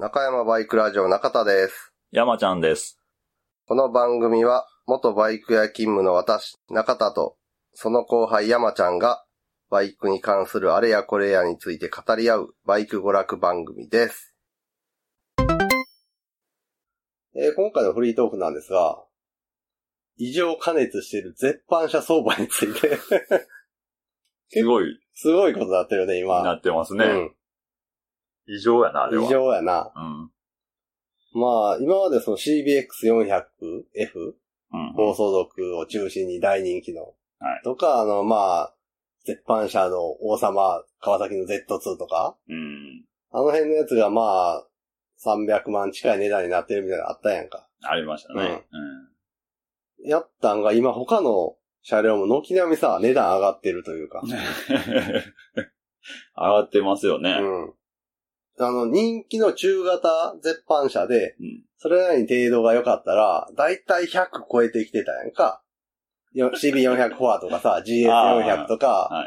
中山バイクラジオ中田です。山ちゃんです。この番組は、元バイク屋勤務の私、中田と、その後輩山ちゃんが、バイクに関するあれやこれやについて語り合う、バイク娯楽番組です。えー今回のフリートークなんですが、異常加熱している絶版車相場について、すごい、すごいことになってるよね、今。なってますね。うん。異常やな、あれは。異常やな。うん。まあ、今までその CBX400F うん。暴走族を中心に大人気の。はいとか、あの、まあ、絶版車の王様、川崎の Z2 とか、うん。あの辺のやつがまあ、300万近い値段になってるみたいなのあったやんか。ありましたね。やったんが今他の車両も軒並みさ、値段上がってるというか。うん。上がってますよね。うん。あの、人気の中型絶版車で、うん。それなりに程度が良かったら、だいたい100超えてきてたやんか。よ CB400 フォアとかさ、GS400 とか、はいはい。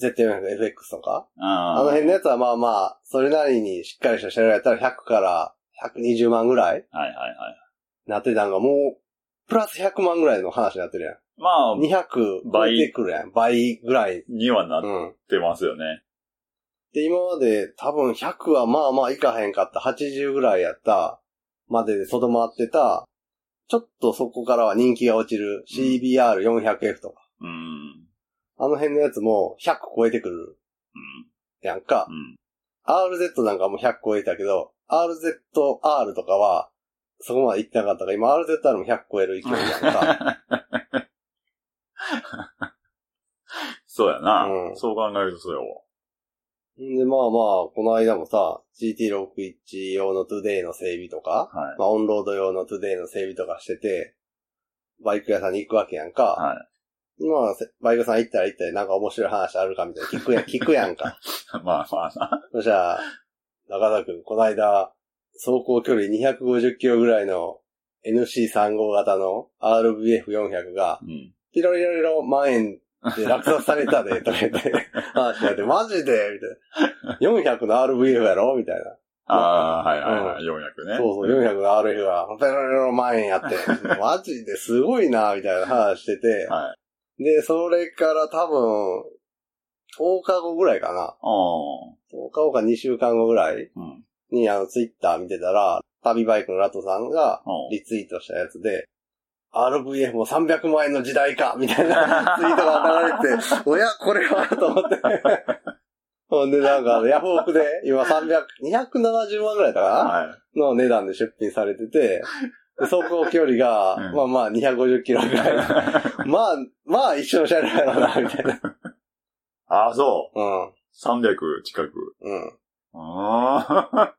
Z400FX とか。ああの辺のやつはまあまあ、それなりにしっかりした車両やったら100から120万ぐらいはいはいはい。なってたんがもう、プラス100万ぐらいの話になってるやん。まあ、200超えてくるやん。倍ぐらい。にはなっうん。てますよね。で、今まで多分100はまあまあいかへんかった。80ぐらいやった。まででとどまってた。ちょっとそこからは人気が落ちる CBR400F とか。うん。あの辺のやつも100超えてくるうん。やんか。うん。RZ なんかも100超えたけど、RZR とかは、そこまで行ってなかったから、今 RZR も100超える勢いやんか。そうやな、うんそう考えるとそうやわ。んで、まあまあ、この間もさ、GT61 用のトゥデイの整備とか、はい。まあオンロード用のトゥデイの整備とかしてて、バイク屋さんに行くわけやんか。はい。まあ、せバイク屋さん行ったら行ったらなんか面白い話あるかみたいな聞くやん、聞くやんか。まあまあな。そしたら、中田くん、この間、走行距離250キロぐらいの NC35 型の RVF400 が、うん。ピロリロリロ万円で落札されたで、とか言って、話になって、マジでみたいな。400の RVF やろ？みたいな。ああ、はいはいはい。400ね。そうそう、400の RF が、ペロリロリ万円やって、マジですごいな、みたいな話してて、はい。で、それから多分、10日後ぐらいかな。ああ。10日後か2週間後ぐらいうん。に、あの、ツイッター見てたら、旅バイクのラトさんがうんリツイートしたやつで、RVF も300万円の時代かみたいな ツイートが流れて、おや、これはと思って。ほんで、なんか、ヤフオクで、今300、270万ぐらいだかな？はい。の値段で出品されてて、で走行距離が、うんまあまあ250キロぐらい。まあ、まあ一緒の車両やろな、みたいな。ああ、そう。うん。300近く。うん。ああ。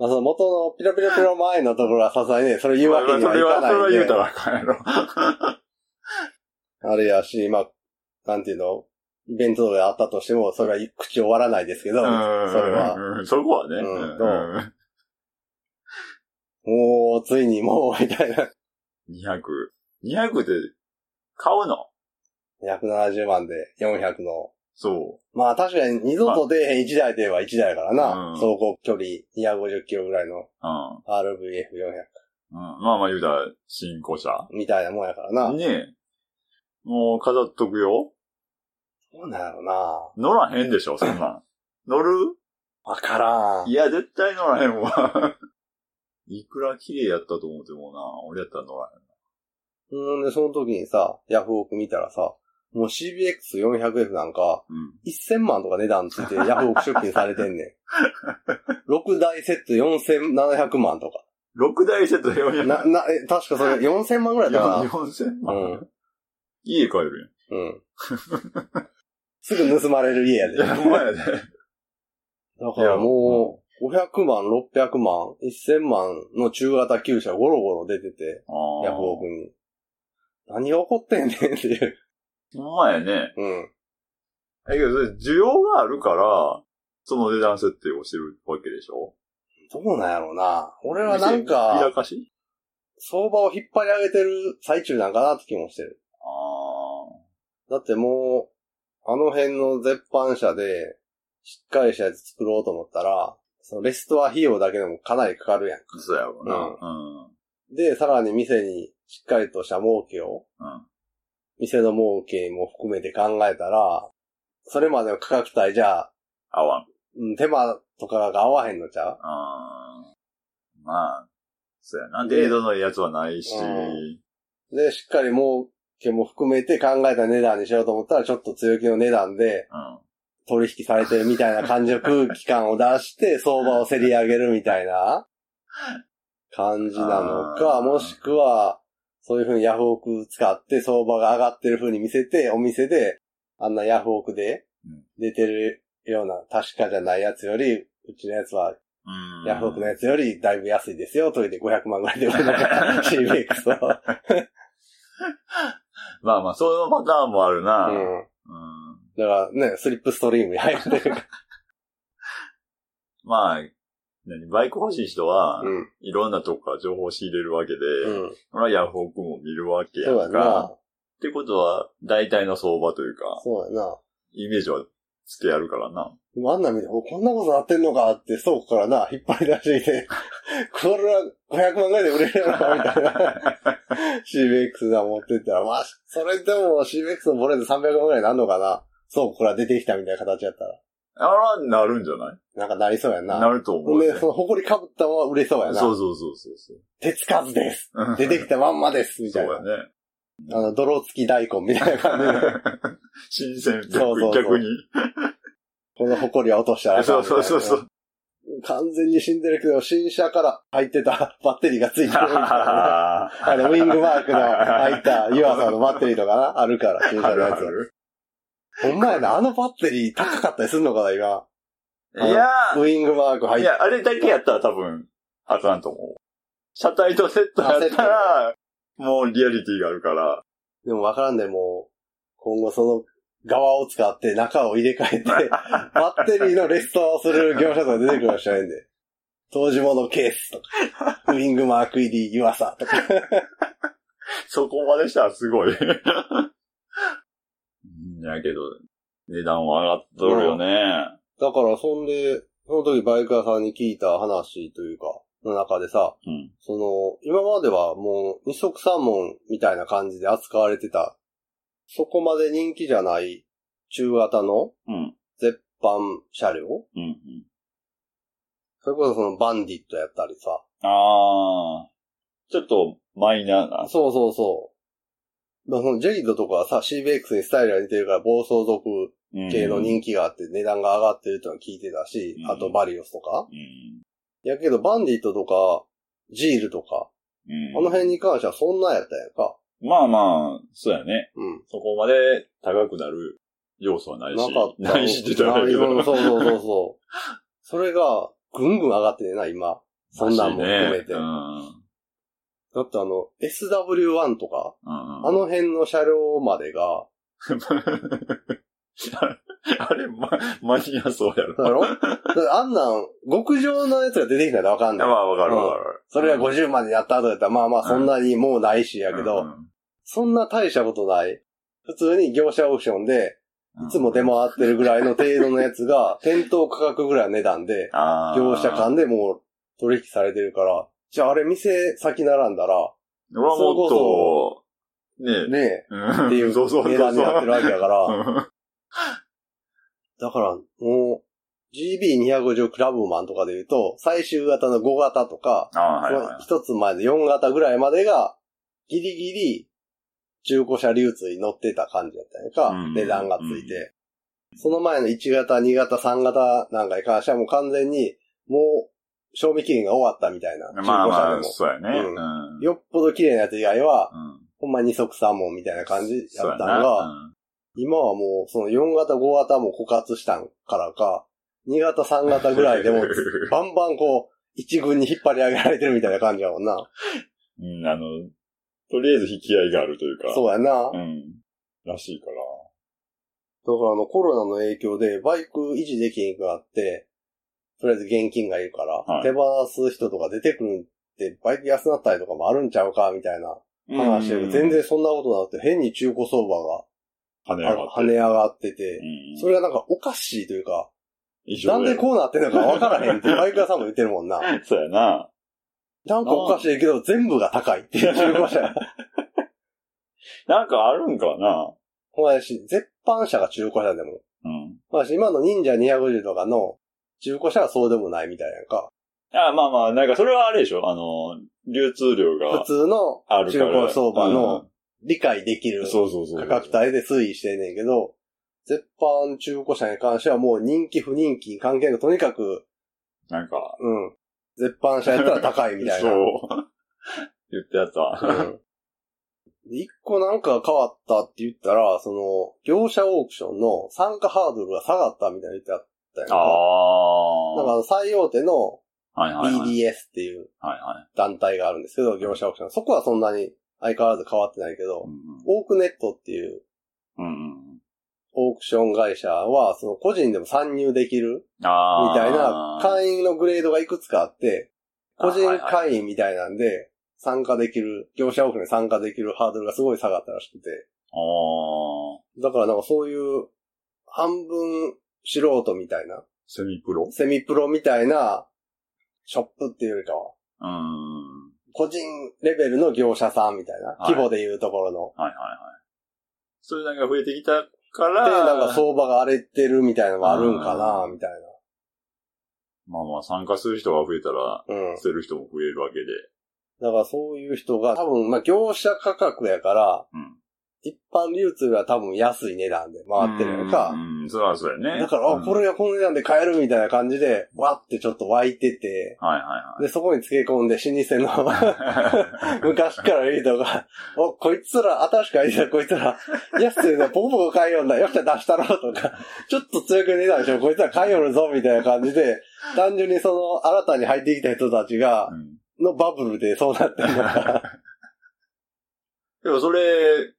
まあ、その元のピロピロピロ前のところはさすがにね、それ言うわけにそれは、はいかないんで。それは言うたらあかんやろ。あれやし、まあ、なんていうのイベントであったとしても、それは口終わらないですけど、それは。うん。そこはね。うんうんもう、ついにもう、みたいな。200。200って買うの？170万で400の。そまあ確かに二度と出えへん1台では1台やからな。うん走行距離250キロぐらいのう。うん。RVF400 うん、まあまあ言うたら、新古車。みたいなもんやからな。ねえ。もう飾っとくよ。そうなんやろな。乗らへんでしょ、そんなん。乗る？わからんい。や、絶対乗らへんわ。いくら綺麗やったと思ってもな、俺やったら乗らへん。うんで、その時にさ、ヤフオク見たらさ、もう CBX400F なんか、うん。1000万とか値段ついてヤフオク出品されてんねん。6台セット4700万とか。6台セットで400な、な、え、確かそれ4000万ぐらいだな。4000万、うん家帰るうん。すぐ盗まれる家やで。やん。いや、だほんまやで。からもう、500万、600万、1000万の中型旧車ゴロゴロ出てて、あヤフオクに。何が起こってんねんっていう。ほんまやね。うん。え、けど需要があるから、その値段設定をしてるわけでしょ？どうなんやろうな。俺はなん見せびらか、かし？相場を引っ張り上げてる最中なんかなって気もしてる。あだってもう、あの辺の絶版車で、しっかりしたやつ作ろうと思ったら、そのレストア費用だけでもかなりかかるやん。そうやろうな。うん。で、さらに店にしっかりとした儲けを、うん。店の儲けも含めて考えたら、それまでの価格帯じゃあ、合わん。うん手間とかが合わへんのちゃう？あーまあ、そうやな。デートのやつはないし、うで、しっかり儲けも含めて考えた値段にしようと思ったら、ちょっと強気の値段でうん。取引されてるみたいな感じの空気感を出して、相場を競り上げるみたいな感じなのか、あーもしくは、そういう風にヤフオク使って相場が上がってる風に見せて、お店で、あんなヤフオクでうん出てるような確かじゃないやつより、うちのやつはうん。ヤフオクのやつよりだいぶ安いですよ、と言って500万ぐらいで売るのか、CBX を。まあまあ、そのパターンもあるな。うん。うん。だからね、スリップストリームに入ってるか まあ、何？バイク欲しい人は、ら。うん。いろんなとこから情報を仕入れるわけで、うん。ヤフオクも見るわけやんやか。な。ってことは、大体の相場というか、そうやな。イメージはつけやるからな。でもあんなん見て、おこんなことなってんのかって、倉庫からな、引っ張り出してきて、これは500万ぐらいで売れるやろ、みたいな。CBX が持ってったら、まあ、それでも CBX のボレーで300万ぐらいになるのかな。倉庫から出てきたみたいな形やったら。あら、なるんじゃない？なんかなりそうやな。なると思う、ほんで、その埃かぶったまま売れそうやな。そうそうそうそうそう。手つかずです。出てきたまんまです。みたいな。そうやね。あの、泥付き大根みたいな感じで。新鮮、そうそうそう逆に。この埃は落としたらそうそうそうそう。完全に死んでるけど、新車から入ってた バッテリーがついてるみたいな。あ あの、ウィングマークの入ったユアさんのバッテリーとかな、あるから、新車のるやつは。ある。ほんまやな、あのバッテリー高かったりすんのかな、今。いやウィングマーク入っいや、あれだけやったら多分、あかんと思う。車体とセットやったら、もうリアリティがあるから。でもわからんで、もう、今後その側を使って中を入れ替えて、バッテリーのレストアをする業者とか出てくるかもしれないんで。当時物ケースとか、ウィングマーク入りユアサとか。そこまでしたらすごい。うんやけど、値段は上がっとるよね。だから、そんで、その時バイク屋さんに聞いた話というか、の中でさ、うん。その、今まではもう二足三門みたいな感じで扱われてた、そこまで人気じゃない中型のうん。絶版車両うん。うん。それこそそのバンディットやったりさ。あー。ちょっとマイナーな。そうそうそう。まあそのジェイドとかはさ、CBX にスタイルが似てるから暴走族系の人気があって値段が上がってるってのは聞いてたし、うんあとバリオスとか。うん。やけどバンディットとか、ジールとか、うん。あの辺に関してはそんなやったやんか。まあまあ、そうやね。うん。そこまで高くなる要素はないし。なかった。ないしって言ったらあれやけど。そうそうそうそう。それが、ぐんぐん上がってねえな、今。そんなんも含めて。ねうん。だってあの、SW1 とか、うんあの辺の車両までが、あれ、ま、マニアそうやろ。だろ？だってあんなん、極上のやつが出てきたらわかんない。まあ、わかるわかる。それが50までやった後だったら、まあまあそんなにもうないしやけど、うんそんな大したことない。普通に業者オークションで、うんいつも出回ってるぐらいの程度のやつが、店頭価格ぐらいの値段で、あー業者間でもう取引されてるから、じゃああれ店先並んだら、俺はもっと、ね。ねえ。え、っていう値段になってるわけだから、うん。だからもう、GB250 クラブマンとかで言うと、最終型の5型とか、はいはその一つ前の4型ぐらいまでが、ギリギリ、中古車流通に乗ってた感じだったやんか、うん。値段がついて。その前の1型、2型、3型なんかに関してはもう完全に、もう、賞味期限が終わったみたいな。まあまあ。そうやね。うんうんよっぽど綺麗なやつ以外は、うんほんま二足三門みたいな感じやったのが、今はもう、その4型、5型も枯渇したんからか、2型、3型ぐらいでも、バンバンこう、一軍に引っ張り上げられてるみたいな感じやもんな。うん、あの、とりあえず引き合いがあるというか。そうやな。うん。らしいから。だからあのコロナの影響でバイク維持できにくくなって、とりあえず現金がいるから、はい手放す人とか出てくるって、バイク安なったりとかもあるんちゃうかみたいな話してるけど、全然そんなことなくて、変に中古相場が跳ね上がって。跳ね上がってて、うんそれがなんかおかしいというか、なんでこうなってんのかわからへんって バイク屋さんも言ってるもんな。うそうやな。なんかおかしいけど全部が高いっていう中古車や。なんかあるんかなほらし、絶版車が中古車でも。うん。まあし、今の忍者250とかの中古車はそうでもないみたいやんか。あまあまあ、なんかそれはあれでしょ？あの、流通量が普通の中。古相場のうん理解できるそうそうそう。価格帯で推移してんねんけど、絶版中古車に関してはもう人気不人気関係なく、とにかく、なんか、うん。絶版車やったら高いみたいな。そう。言ってやった。うん一個なんか変わったって言ったら、その、業者オークションの参加ハードルが下がったみたいな言ってあったやんか。ああ。なんか最大手の。BDS っていう。団体があるんですけど、業者オークション。そこはそんなに相変わらず変わってないけどう、んオークネットっていうオークション会社は、その個人でも参入できる。みたいな会員のグレードがいくつかあって、個人会員みたいなんで、参加できる、業者オークションに参加できるハードルがすごい下がったらしくて。だからなんかそういう、半分素人みたいな、セミプロ？セミプロみたいな、ショップっていうよりかは、うん。個人レベルの業者さんみたいな、はい規模でいうところの。はいはいはい。それなんか増えてきたかで、ら、なんか相場が荒れてるみたいなのがあるんかな、みたいまあまあ参加する人が増えたら、な。うん。捨てる人も増えるわけで。だからそういう人が、多分、まあ業者価格やから、うん。一般流通は多分安い値段で回ってるやんか。うん、それはそうやね。だから、あ、うんこれがこの値段で買えるみたいな感じで、わってちょっと湧いてて、はいはで、そこに付け込んで老舗のいはい。昔からいい人が、お、こいつら、新しく入ったこいつら、安いのポコポコ買いよんだ、よっしゃ出したろとか、ちょっと強く値段でしょ、こいつら買いよるぞ、みたいな感じで、単純にその、新たに入ってきた人たちが、うんのバブルでそうなってるのか。でもそれ、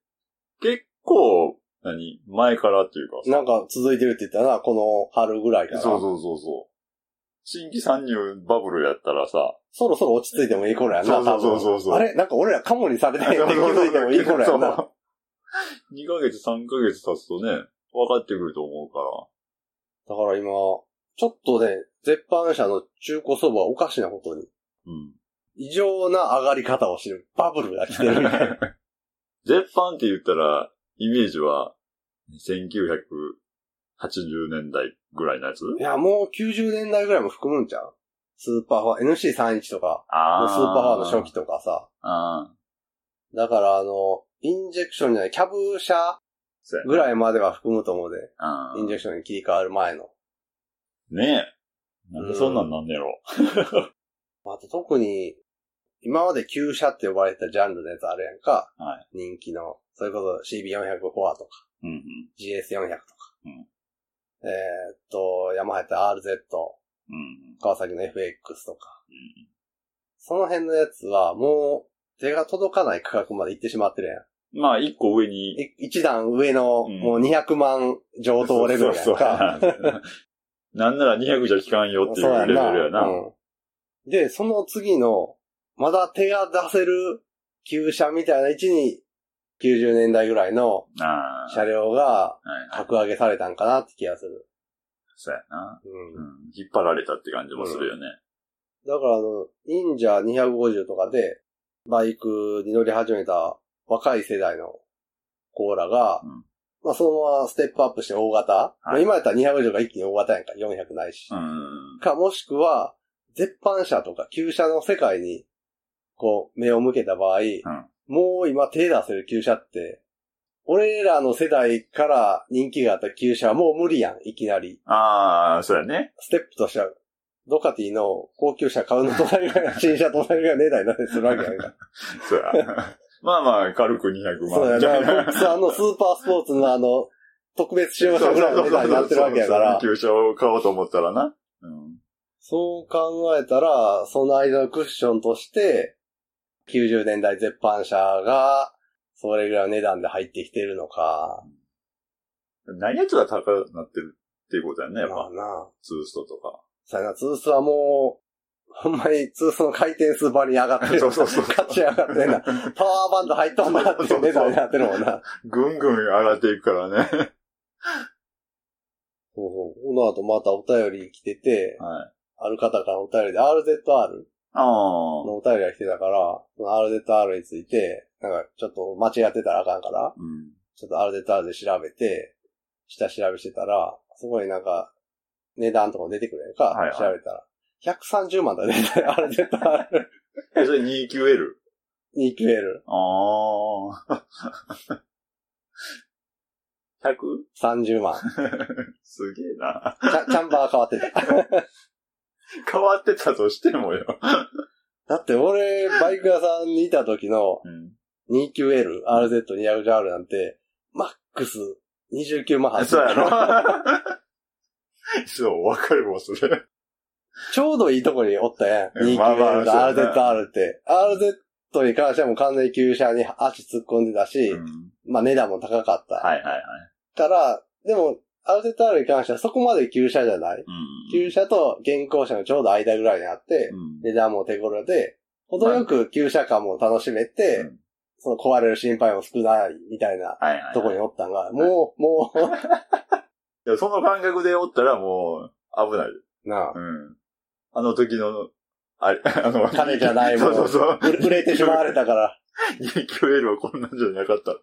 結構、何？前からっていうかさなんか続いてるって言ったらな、この春ぐらいから。そうそうそうそう。新規参入バブルやったらさ、そろそろ落ち着いてもいい頃やな、そうそうそうそうそうあれ？なんか俺らカモにされて気づいてもいい頃やな。そう2ヶ月、3ヶ月経つとね、分かってくると思うから。だから今、ちょっとね、絶版車の中古そばはおかしなことに、うん。異常な上がり方をしてる。バブルが来てるみたいな。絶版って言ったら、イメージは、1980年代ぐらいのやつ？いや、もう90年代ぐらいも含むんちゃう？スーパーフォア、NC31 とか、あスーパーフォアの初期とかさ。だからあの、インジェクションじゃない、キャブ車ぐらいまでは含むと思うで。あインジェクションに切り替わる前の。ねえ。なんでそんなんなんねやろ。あと特に、今まで旧車って呼ばれてたジャンルのやつあるやんか。はい。人気の。それこそ CB400 フォアとか、うんうん。GS400 とか。うんえーっと、ヤマハやったら RZ、うん川崎の FX とか。うん。その辺のやつはもう手が届かない価格まで行ってしまってるやん。まあ、一個上に。い一段上の、うんもう200万上等レベルやんか。そうそうそうなんなら200じゃ効かんよっていうレベルやな。うんで、その次の、まだ手が出せる旧車みたいな位置に、90年代ぐらいの。車両が。格上げされたんかなって気がする。そうやな。うんうん。引っ張られたって感じもするよね。だからあの、忍者250とかで、バイクに乗り始めた若い世代のコーラが、うんまあそのままステップアップして大型、はいまあ今やったら250が一気に大型やんか、400ないし。うん。か、もしくは、絶版車とか旧車の世界に、こう、目を向けた場合、もう今手出せる旧車って、俺らの世代から人気があった旧車はもう無理やん、いきなり。ああ、そうやね。ステップとしては、ドカティの高級車買うのと同じぐらい、新車と同じぐらい値段になったりするわけやんか。そうや。まあまあ、軽く200万。そうやな。ボックスあのスーパースポーツのあの、特別仕様車ぐらいの値段になってるわけやから。旧車を買おうと思ったらな。うん。そう考えたら、その間のクッションとして、90年代絶版車が、それぐらいの値段で入ってきてるのか。何やつが高くなってるっていうことやね、やっぱ。まあな。ツーストとか。さやな、ツースはもう、ほんまにツースの回転数ばりに上がってる。そうそうそう勝ち上がってんな。パワーバンド入っとんなって値段になってるもんな。ぐんぐん上がっていくからね。そうそう。この後またお便り来てて、はい。ある方からお便りで RZR。のお便りが来てたから、その RZR について、なんかちょっと間違ってたらあかんから、うん。ちょっと RZR で調べて、下調べしてたら、すごいなんか、値段とかも出てくるやんか、はいはい調べたら。130万だね、RZR。え、それ 2QL? 2QL。ああ。100? 30万。すげえな。チャチャンバー変わってた。変わってたとしてもよ。だって俺、バイク屋さんにいた時のうん。2QL、RZ200R なんて、マックス29万8000そうやろ そう、わかるわ、それ。ちょうどいいとこにおったやん。うんまあまあ 2QL と RZR って。RZ に関してはもう完全に旧車に足突っ込んでたし、うん。まあ値段も高かった。はいはいはい。から、でも、RZR に関してはそこまで旧車じゃない。うん。旧車と現行車のちょうど間ぐらいにあって、うん。値段も手頃で、程よく旧車感も楽しめて、うんその壊れる心配も少ないみたいな。とこにおったんが、もう、もいや その感覚でおったらもう、危ない。う、なあう、ん。あの時の、あれ、あの、金じゃないものそうそうそう。売れてしまわれたから。2QL はこんなんじゃなかったって。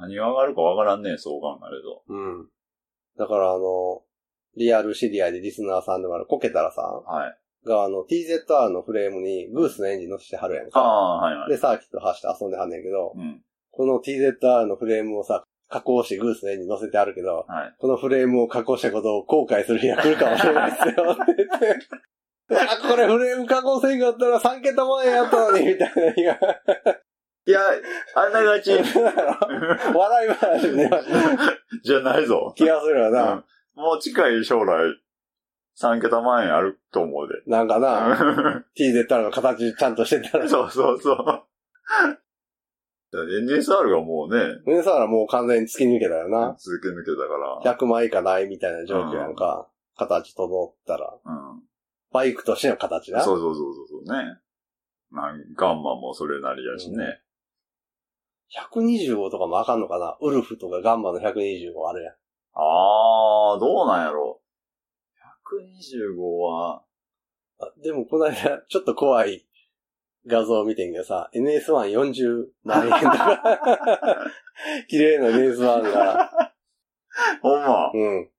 何が上がるかわからんねそう考えると。うん。だからあの、リアル知り合いでリスナーさんでもあるコケタラさはい。んがあの TZR のフレームにグースのエンジン乗せてはるやんか。ああ、はいはい。で、サーキット走って遊んではんねんけど、うん。この TZR のフレームをさ、加工してグースのエンジン乗せてあるけど、はい。このフレームを加工したことを後悔する日が来るかもしれないですよって言って。あ、これフレーム加工せんかったら3桁万円やったのに、みたいな日が。いや、あんながち、笑い話にじゃないぞ。気がするよな。うんもう近い将来、3桁万円あると思うで。なんかな、TZR の形ちゃんとしてたら。そうそうそう。NSR がもうね、ね、さらもう完全に突き抜けたよな。続け抜けたから。100万以下ないみたいな状況やんか。形整ったら。うん。バイクとしての形な。そうそうそうそうそうね。なんガンマもそれなりやしね。125とかもあかんのかな？ウルフとかガンマの125あるやん。あー、どうなんやろ？125は、あでもこの間、ちょっと怖い画像を見てんけどさ、NS140 万円とか、綺麗な NS1 が、ほんま？うん。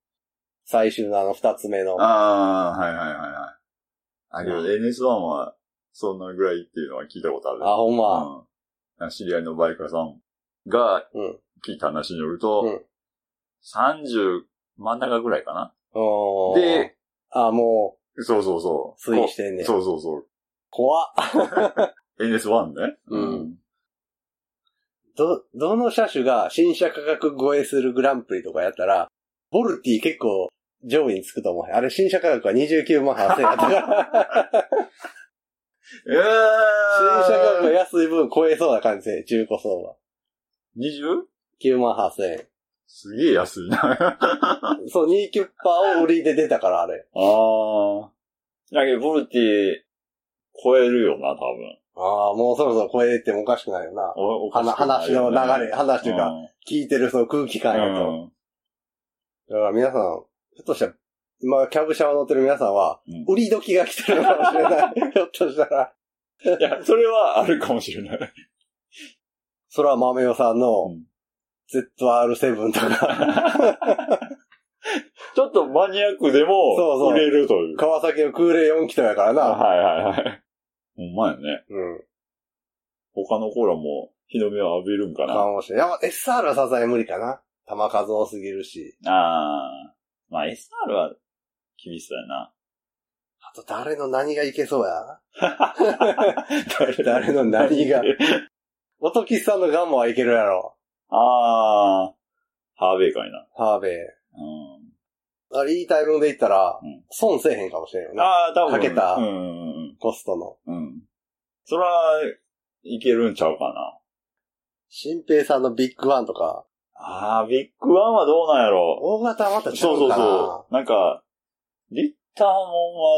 最終のあの二つ目の。あー、はいはいはいはい。あ、けどうん NS1 は、そんなぐらいっていうのは聞いたことある。あ、ほんま。うん。知り合いのバイク屋さんがうん。聞いた話によると、うん30真ん中ぐらいかな？おーで、あ、もそうそうそう。推移してんねんそうそうそう。う、怖っ。NS1 ね。うん。ど、どの車種が新車価格超えするグランプリとかやったら、ボルティ結構上位につくと思う。あれ新車価格は29万8000円やったから。え新車価格がー、安い分超えそうな感じで、中古相場。20? 9万8000円。すげえ安いな。あ そう、2キュッパーを売りで出たから、あれ。あ。だけど、ボルティ、超えるよな、多分。ああ、もうそろそろ超えてもおかしくないよな。おおかし話くない話の流れ、話というか、聞いてるその空気感やと。うんだから皆さん、ひょっとしたら、今、キャブ車を乗ってる皆さんは、うん売り時が来てるのかもしれない。ひょっとしたら。いや、それはあるかもしれない。それは豆代さんうのん ZR7 とか、ちょっとマニアックでそうもそう売れるという。川崎の空冷4気筒やからな。はいはいはい。ほんまやね。うん。他のコーラも日の目を浴びるんかかな。もしれない。やっぱ SR はさすがに無理かな。弾数多すぎるし。ああ。まあ SR は厳しそうやな。あと誰の何がいけそうや？誰 誰の何が？音吉さんのガンマはいけるやろ。ああ。ハーベイかいな。ハーベイ。うん。あれ、いいタイムで言ったらうん、損せえへんかもしれんよな。ああ、多分。かけたうんうんコストの。うん。うん。そら、いけるんちゃうかな。新平さんのビッグワンとか、ああ、ビッグワンはどうなんやろ大型はまたちゃそううそうかな。そう。なんか、リッターモ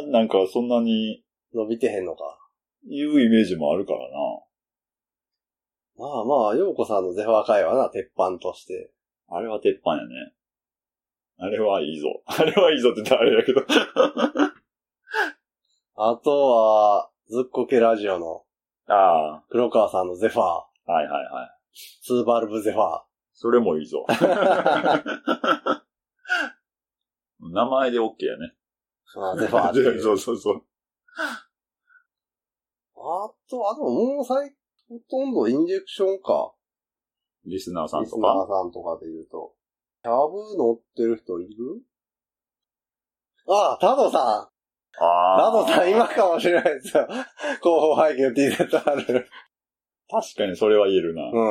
ンはなんかそんなに伸びてへんのか。言うイメージもあるからな。まあまあ、洋子さんのゼファー会はな、鉄板として。あれは鉄板やね。あれはいいぞ。あれはいいぞって言ったらあれだけど。あとは、ずっこけラジオのあ黒川さんのゼファー、あ、はいはいはい。ツーバルブゼファそれもいいぞ。ー。名前で OK やね。あゼファーって。そうそうそう。あと、あともう最、ほとんどインジェクションか。リスナーさんリスナとか。ーさんとかで言うと。キャブ乗ってる人いる？ああ、タドさん。あタドさん今かもしれないですよ。後方背景の T シャツある。確かにそれは言えるな。うん